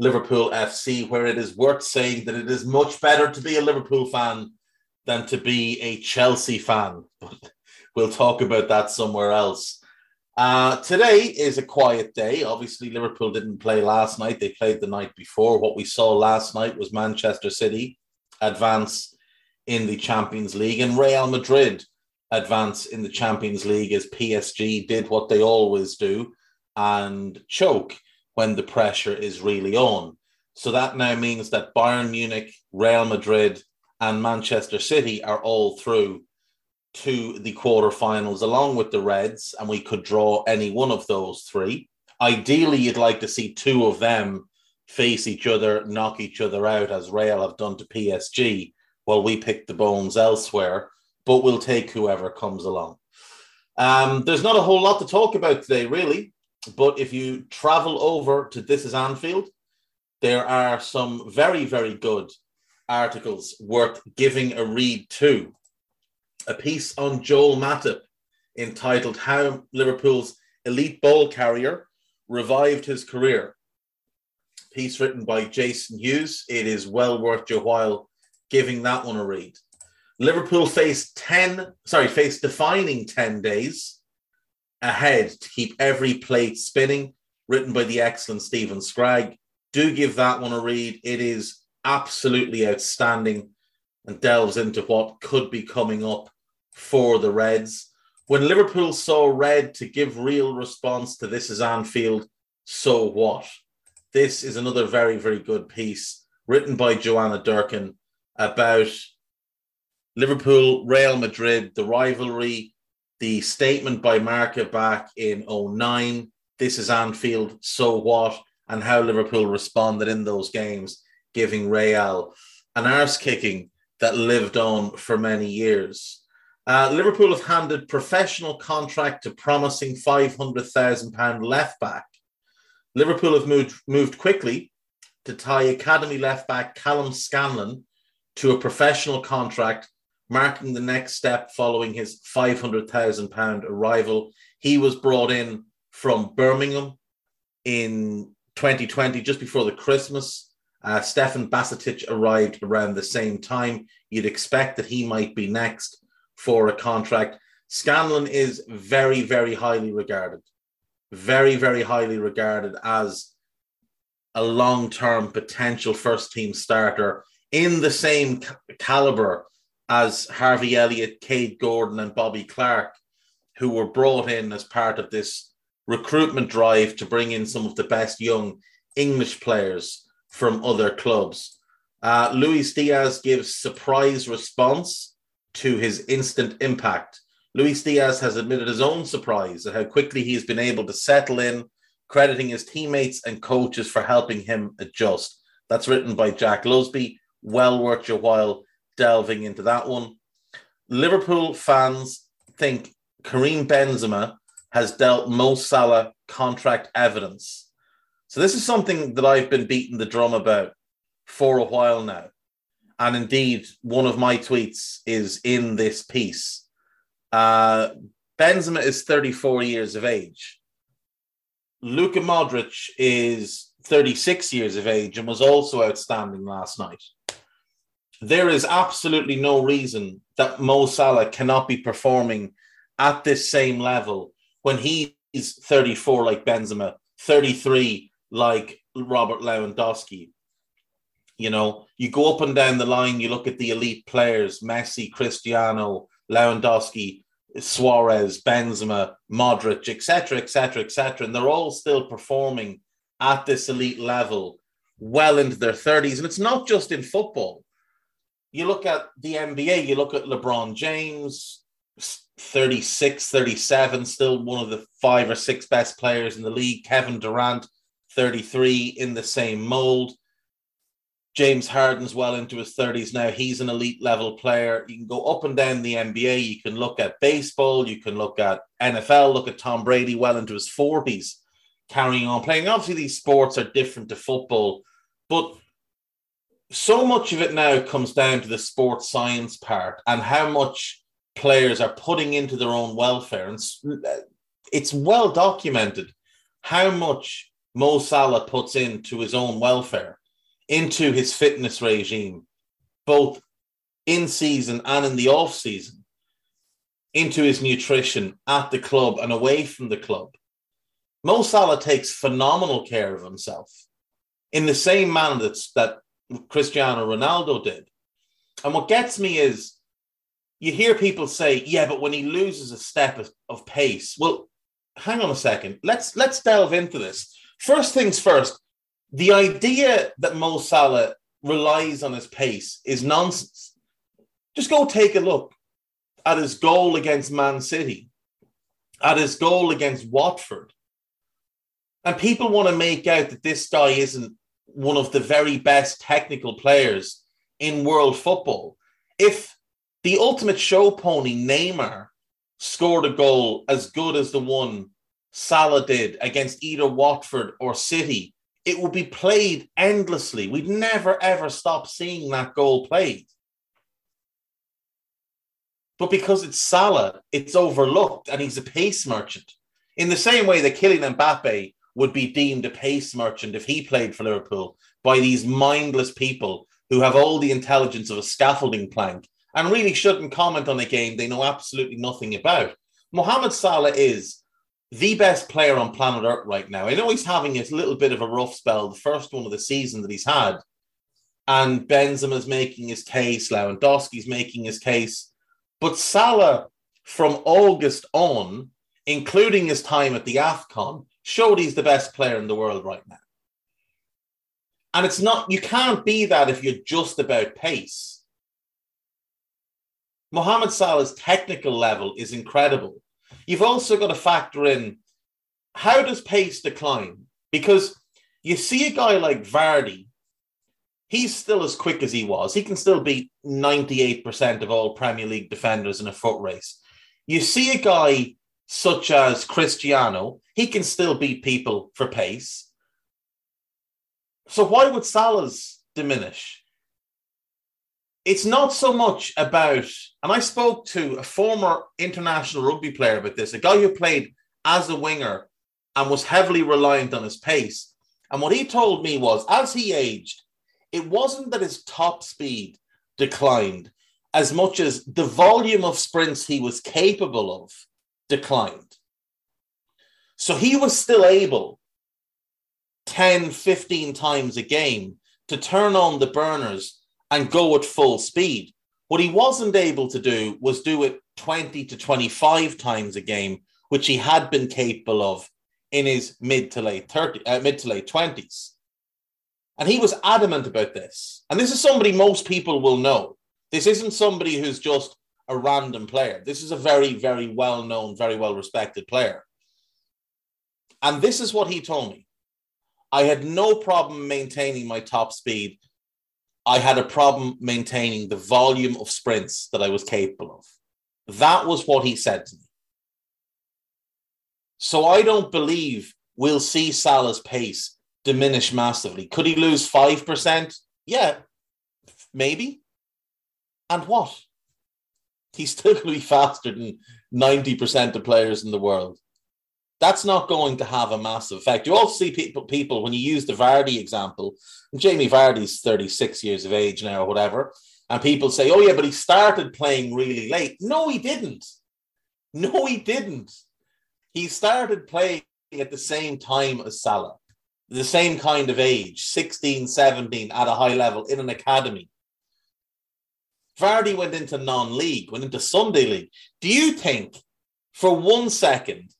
Liverpool FC, where it is worth saying that it is much better to be a Liverpool fan than to be a Chelsea fan. But we'll talk about that somewhere else. Uh, today is a quiet day. Obviously, Liverpool didn't play last night. They played the night before. What we saw last night was Manchester City advance in the Champions League and Real Madrid advance in the Champions League as PSG did what they always do and choke when the pressure is really on. So that now means that Bayern Munich, Real Madrid, and Manchester City are all through to the quarterfinals along with the Reds, and we could draw any one of those three. Ideally, you'd like to see two of them face each other, knock each other out, as Real have done to PSG, while we pick the bones elsewhere but we'll take whoever comes along. Um, there's not a whole lot to talk about today, really. But if you travel over to This is Anfield, there are some very, very good articles worth giving a read to. A piece on Joel Matip entitled How Liverpool's Elite Ball Carrier Revived His Career. Piece written by Jason Hughes. It is well worth your while giving that one a read. Liverpool face 10, sorry, face defining 10 days ahead to keep every plate spinning, written by the excellent Steven Scragg. Do give that one a read. It is absolutely outstanding and delves into what could be coming up for the Reds. When Liverpool saw red to give real response to this is Anfield, so what? This is another very, very good piece written by Joanna Durkin about Liverpool, Real Madrid, the rivalry, the statement by Marca back in 09, this is Anfield, so what, and how Liverpool responded in those games, giving Real an arse kicking that lived on for many years. Uh, Liverpool have handed professional contract to promising £500,000 left back. Liverpool have moved, moved quickly to tie academy left back Calum Scanlon to a professional contract marking the next step following his £500,000 arrival. He was brought in from Birmingham in 2020, just before the Christmas. Uh, Stefan Bajcetic arrived around the same time. You'd expect that he might be next for a contract. Scanlon is very, very highly regarded, very, very highly regarded as a long term potential first team starter in the same caliber as Harvey Elliott, Kaide Gordon, and Bobby Clark, who were brought in as part of this recruitment drive to bring in some of the best young English players from other clubs. Uh, Luis Diaz gives surprise response to his instant impact. Luis Diaz has admitted his own surprise at how quickly he's been able to settle in, crediting his teammates and coaches for helping him adjust. That's written by Jack Lusby. Well worth your while delving into that one. Liverpool fans think Karim Benzema has dealt Mo Salah contract evidence. So this is something that I've been beating the drum about for a while now. And indeed, one of my tweets is in this piece. Uh, Benzema is 34 years of age. Luka Modric is 36 years of age and was also outstanding last night there is absolutely no reason that Mo Salah cannot be performing at this same level when he's 34 like Benzema, 33 like Robert Lewandowski. You know, you go up and down the line, you look at the elite players Messi, Cristiano, Lewandowski, Suarez, Benzema, Modric, etc., etc., etc., and they're all still performing at this elite level well into their 30s. And it's not just in football. You look at the NBA, you look at LeBron James, 36, 37, still one of the five or six best players in the league. Kevin Durant, 33, in the same mold. James Harden's well into his 30s now. He's an elite level player. You can go up and down the NBA. You can look at baseball. You can look at NFL. Look at Tom Brady well into his 40s, carrying on playing. Obviously, these sports are different to football, but so much of it now comes down to the sports science part and how much players are putting into their own welfare. And uh, it's well documented how much Mo Salah puts into his own welfare, into his fitness regime, both in season and in the off season, into his nutrition at the club and away from the club. Mo Salah takes phenomenal care of himself in the same manner that's, that Cristiano Ronaldo did. And what gets me is you hear people say, yeah, but when he loses a step of, of pace, well, hang on a second. Let's let's delve into this. First things first, the idea that Mo Salah relies on his pace is nonsense. Just go take a look at his goal against Man City, at his goal against Watford. And people want to make out that this guy isn't one of the very best technical players in world football. If the ultimate show pony, Neymar, scored a goal as good as the one Salah did against either Watford or City, it would be played endlessly. We'd never ever stop seeing that goal played. But because it's Salah, it's overlooked and he's a pace merchant. In the same way that Kylian Mbappe would be deemed a pace merchant if he played for Liverpool by these mindless people who have all the intelligence of a scaffolding plank and really shouldn't comment on a game they know absolutely nothing about. Mohamed Salah is the best player on planet Earth right now. I know he's having a little bit of a rough spell, the first one of the season that he's had. And Benzema's making his case, Lewandowski's making his case. But Salah, from August on, including his time at the AFCON, showed he's the best player in the world right now. And it's not, you can't be that if you're just about pace. Mohamed Salah's technical level is incredible. You've also got to factor in how does pace decline? Because you see a guy like Vardy, he's still as quick as he was. He can still beat 98% of all Premier League defenders in a foot race. You see a guy such as Cristiano, he can still beat people for pace. So why would Salah's diminish? It's not so much about, and I spoke to a former international rugby player about this, a guy who played as a winger and was heavily reliant on his pace. And what he told me was, as he aged, it wasn't that his top speed declined as much as the volume of sprints he was capable of declined. So he was still able 10, 15 times a game to turn on the burners and go at full speed. What he wasn't able to do was do it 20 to 25 times a game, which he had been capable of in his mid to late 30, uh, mid to late 20s. And he was adamant about this. And this is somebody most people will know. This isn't somebody who's just a random player. This is a very, very well known, very well respected player. And this is what he told me I had no problem maintaining my top speed. I had a problem maintaining the volume of sprints that I was capable of. That was what he said to me. So I don't believe we'll see Salah's pace diminish massively. Could he lose 5%? Yeah, maybe. And what? He's still going to be faster than 90% of players in the world. That's not going to have a massive effect. You also see people, people when you use the Vardy example, Jamie Vardy's 36 years of age now or whatever, and people say, oh, yeah, but he started playing really late. No, he didn't. No, he didn't. He started playing at the same time as Salah. the same kind of age, 16, 17, at a high level in an academy. Vardy went into non league, went into Sunday league. Do you think for one second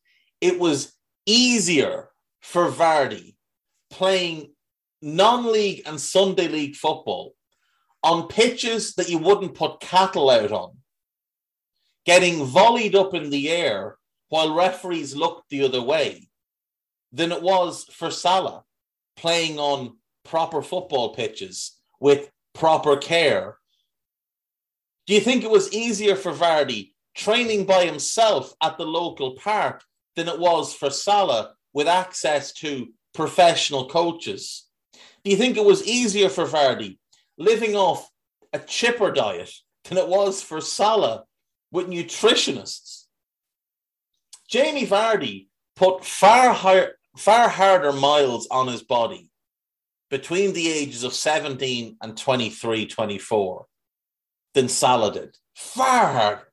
it was easier for Vardy playing non league and Sunday league football on pitches that you wouldn't put cattle out on, getting volleyed up in the air while referees looked the other way, than it was for Salah playing on proper football pitches with proper care. Do you think it was easier for Vardy training by himself at the local park than it was for Salah with access to professional coaches? Do you think it was easier for Vardy living off a chipper diet than it was for Salah with nutritionists? Jamie Vardy put far higher, far harder miles on his body between the ages of 17 and 23, 24 than Salah did. Far.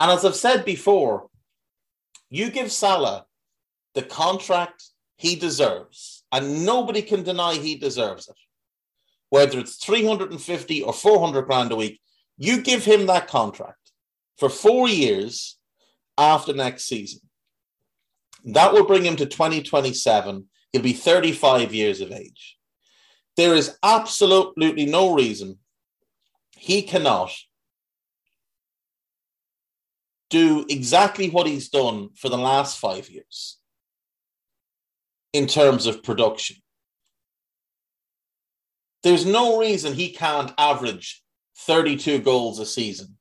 And as I've said before, you give Salah the contract he deserves, and nobody can deny he deserves it. Whether it's 350 or 400 grand a week, you give him that contract for four years after next season. That will bring him to 2027. He'll be 35 years of age. There is absolutely no reason he cannot do exactly what he's done for the last five years in terms of production. There's no reason he can't average 32 goals a season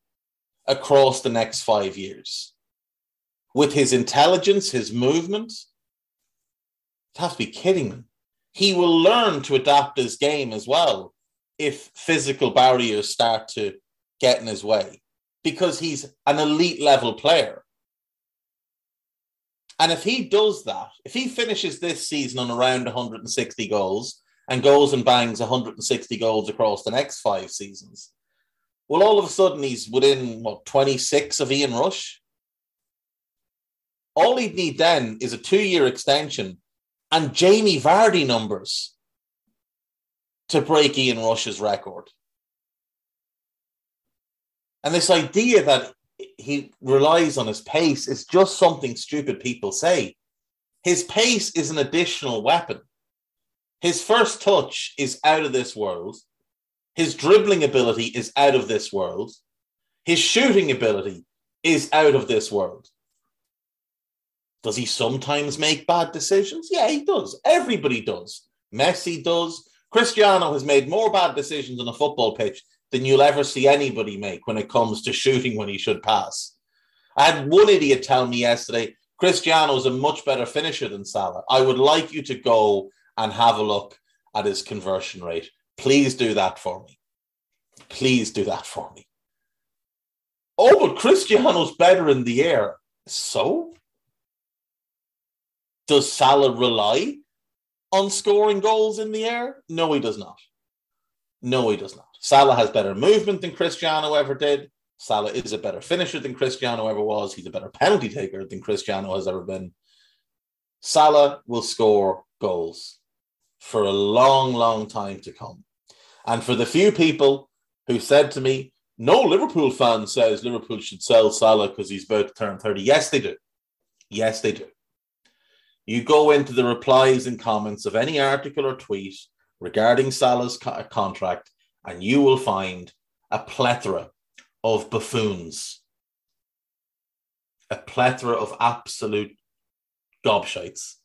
across the next five years with his intelligence, his movement. You have to be kidding me. He will learn to adapt his game as well if physical barriers start to get in his way because he's an elite level player. And if he does that, if he finishes this season on around 160 goals and goes and bangs 160 goals across the next five seasons, well, all of a sudden he's within what 26 of Ian Rush. All he'd need then is a two year extension and Jamie Vardy numbers to break Ian Rush's record. And this idea that he relies on his pace is just something stupid people say. His pace is an additional weapon. His first touch is out of this world. His dribbling ability is out of this world. His shooting ability is out of this world. Does he sometimes make bad decisions? Yeah, he does. Everybody does. Messi does. Cristiano has made more bad decisions on a football pitch than you'll ever see anybody make when it comes to shooting when he should pass. I had one idiot tell me yesterday Cristiano is a much better finisher than Salah. I would like you to go and have a look at his conversion rate. Please do that for me. Please do that for me. Oh, but Cristiano's better in the air. So? Does Salah rely on scoring goals in the air? No, he does not. No, he does not. Salah has better movement than Cristiano ever did. Salah is a better finisher than Cristiano ever was. He's a better penalty taker than Cristiano has ever been. Salah will score goals for a long, long time to come. And for the few people who said to me, no Liverpool fan says Liverpool should sell Salah because he's about to turn 30. Yes, they do. Yes, they do. You go into the replies and comments of any article or tweet regarding Salah's co- contract, and you will find a plethora of buffoons, a plethora of absolute gobshites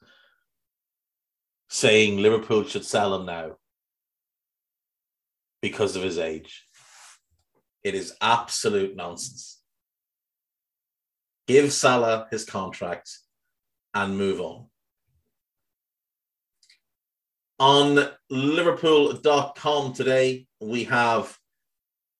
saying Liverpool should sell him now because of his age. It is absolute nonsense. Give Salah his contract and move on. On Liverpool.com today, we have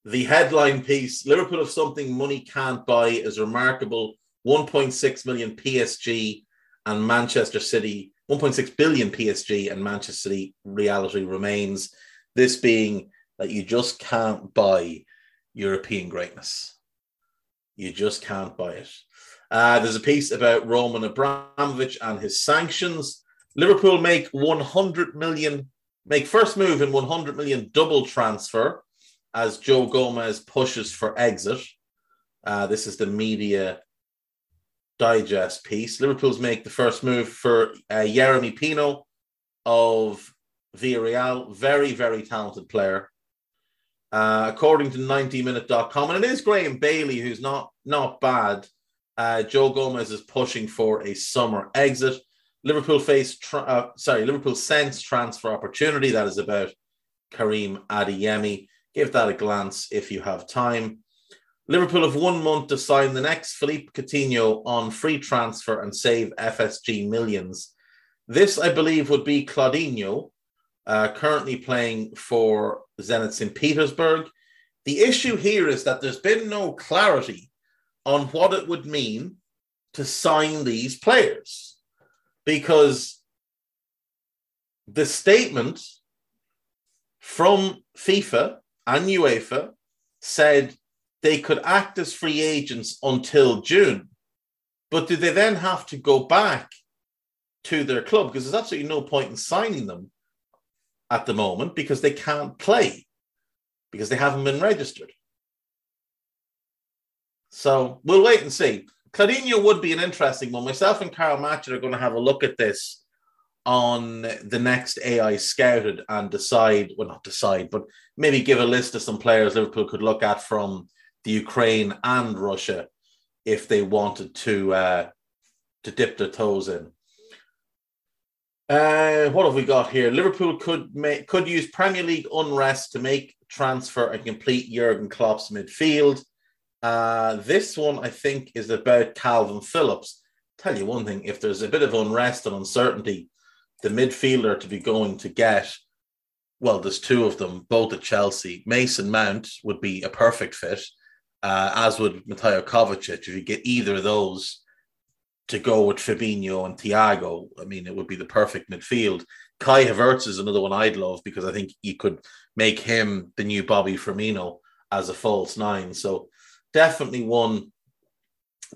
the headline piece Liverpool of something money can't buy is remarkable 1.6 million PSG and Manchester City, 1.6 billion PSG and Manchester City reality remains. This being that you just can't buy European greatness. You just can't buy it. Uh, there's a piece about Roman Abramovich and his sanctions. Liverpool make 100 million, make first move in 100 million double transfer as Joe Gomez pushes for exit. Uh, this is the media digest piece. Liverpool's make the first move for uh, Yeremy Pino of Villarreal. Very, very talented player. Uh, according to 90minute.com, and it is Graham Bailey who's not not bad. Uh, Joe Gomez is pushing for a summer exit. Liverpool face, tra- uh, sorry, Liverpool sense transfer opportunity. That is about Karim Adeyemi. Give that a glance if you have time. Liverpool have one month to sign the next Philippe Coutinho on free transfer and save FSG millions. This, I believe, would be Claudinho, uh, currently playing for Zenit St. Petersburg. The issue here is that there's been no clarity on what it would mean to sign these players because the statement from FIFA and UEFA said they could act as free agents until June. But do they then have to go back to their club? Because there's absolutely no point in signing them at the moment because they can't play because they haven't been registered. So we'll wait and see. Claudinho would be an interesting one. Myself and Carl Matchett are going to have a look at this on the next AI scouted and decide, well, not decide, but maybe give a list of some players Liverpool could look at from the Ukraine and Russia if they wanted to uh, to dip their toes in. Uh, what have we got here? Liverpool could make could use Premier League unrest to make transfer and complete Jurgen Klopp's midfield. Uh, this one, I think, is about Kalvin Phillips. Tell you one thing: if there's a bit of unrest and uncertainty, the midfielder to be going to get, well, there's two of them, both at Chelsea. Mason Mount would be a perfect fit, uh, as would Mateo Kovacic. If you get either of those to go with Fabinho and Thiago, I mean, it would be the perfect midfield. Kai Havertz is another one I'd love because I think you could make him the new Bobby Firmino as a false nine. So definitely one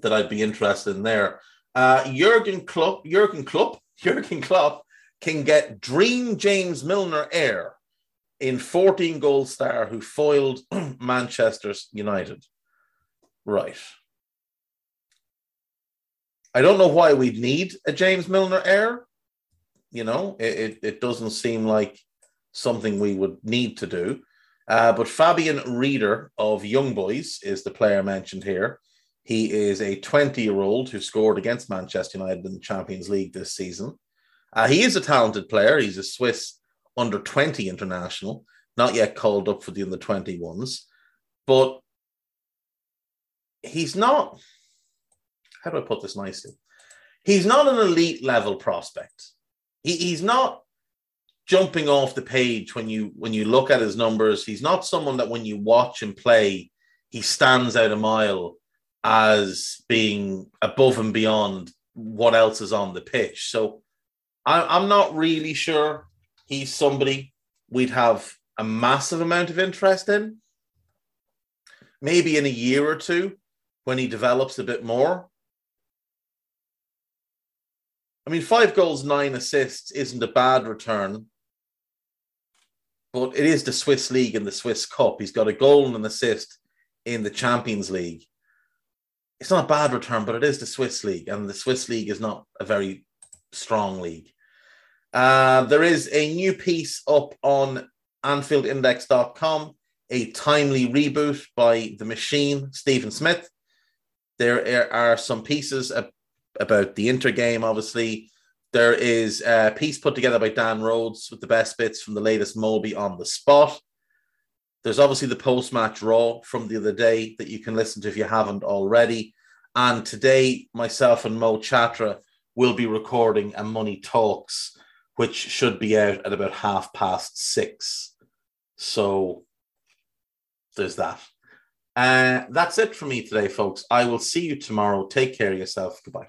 that I'd be interested in there. Uh, Jurgen Klopp, Jurgen Klopp, Jurgen Klopp can get Dream James Milner heir in 14 goal star who foiled Manchester United. Right. I don't know why we'd need a James Milner heir. You know, it, it, it doesn't seem like something we would need to do. Uh, but Fabian Rieder of Young Boys is the player mentioned here. He is a 20 year old who scored against Manchester United in the Champions League this season. Uh, he is a talented player. He's a Swiss under 20 international, not yet called up for the under 21s. But he's not, how do I put this nicely? He's not an elite level prospect. He, he's not jumping off the page when you when you look at his numbers. He's not someone that when you watch him play, he stands out a mile as being above and beyond what else is on the pitch. So I, I'm not really sure he's somebody we'd have a massive amount of interest in. Maybe in a year or two when he develops a bit more. I mean, five goals, nine assists isn't a bad return but it is the Swiss League and the Swiss Cup. He's got a goal and an assist in the Champions League. It's not a bad return, but it is the Swiss League, and the Swiss League is not a very strong league. Uh, there is a new piece up on AnfieldIndex.com, a timely reboot by the machine, Stephen Smith. There are some pieces about the Inter game, obviously, there is a piece put together by Dan Rhodes with the best bits from the latest Moby on the spot. There's obviously the post match Raw from the other day that you can listen to if you haven't already. And today, myself and Mo Chatra will be recording a Money Talks, which should be out at about half past six. So there's that. Uh, that's it for me today, folks. I will see you tomorrow. Take care of yourself. Goodbye.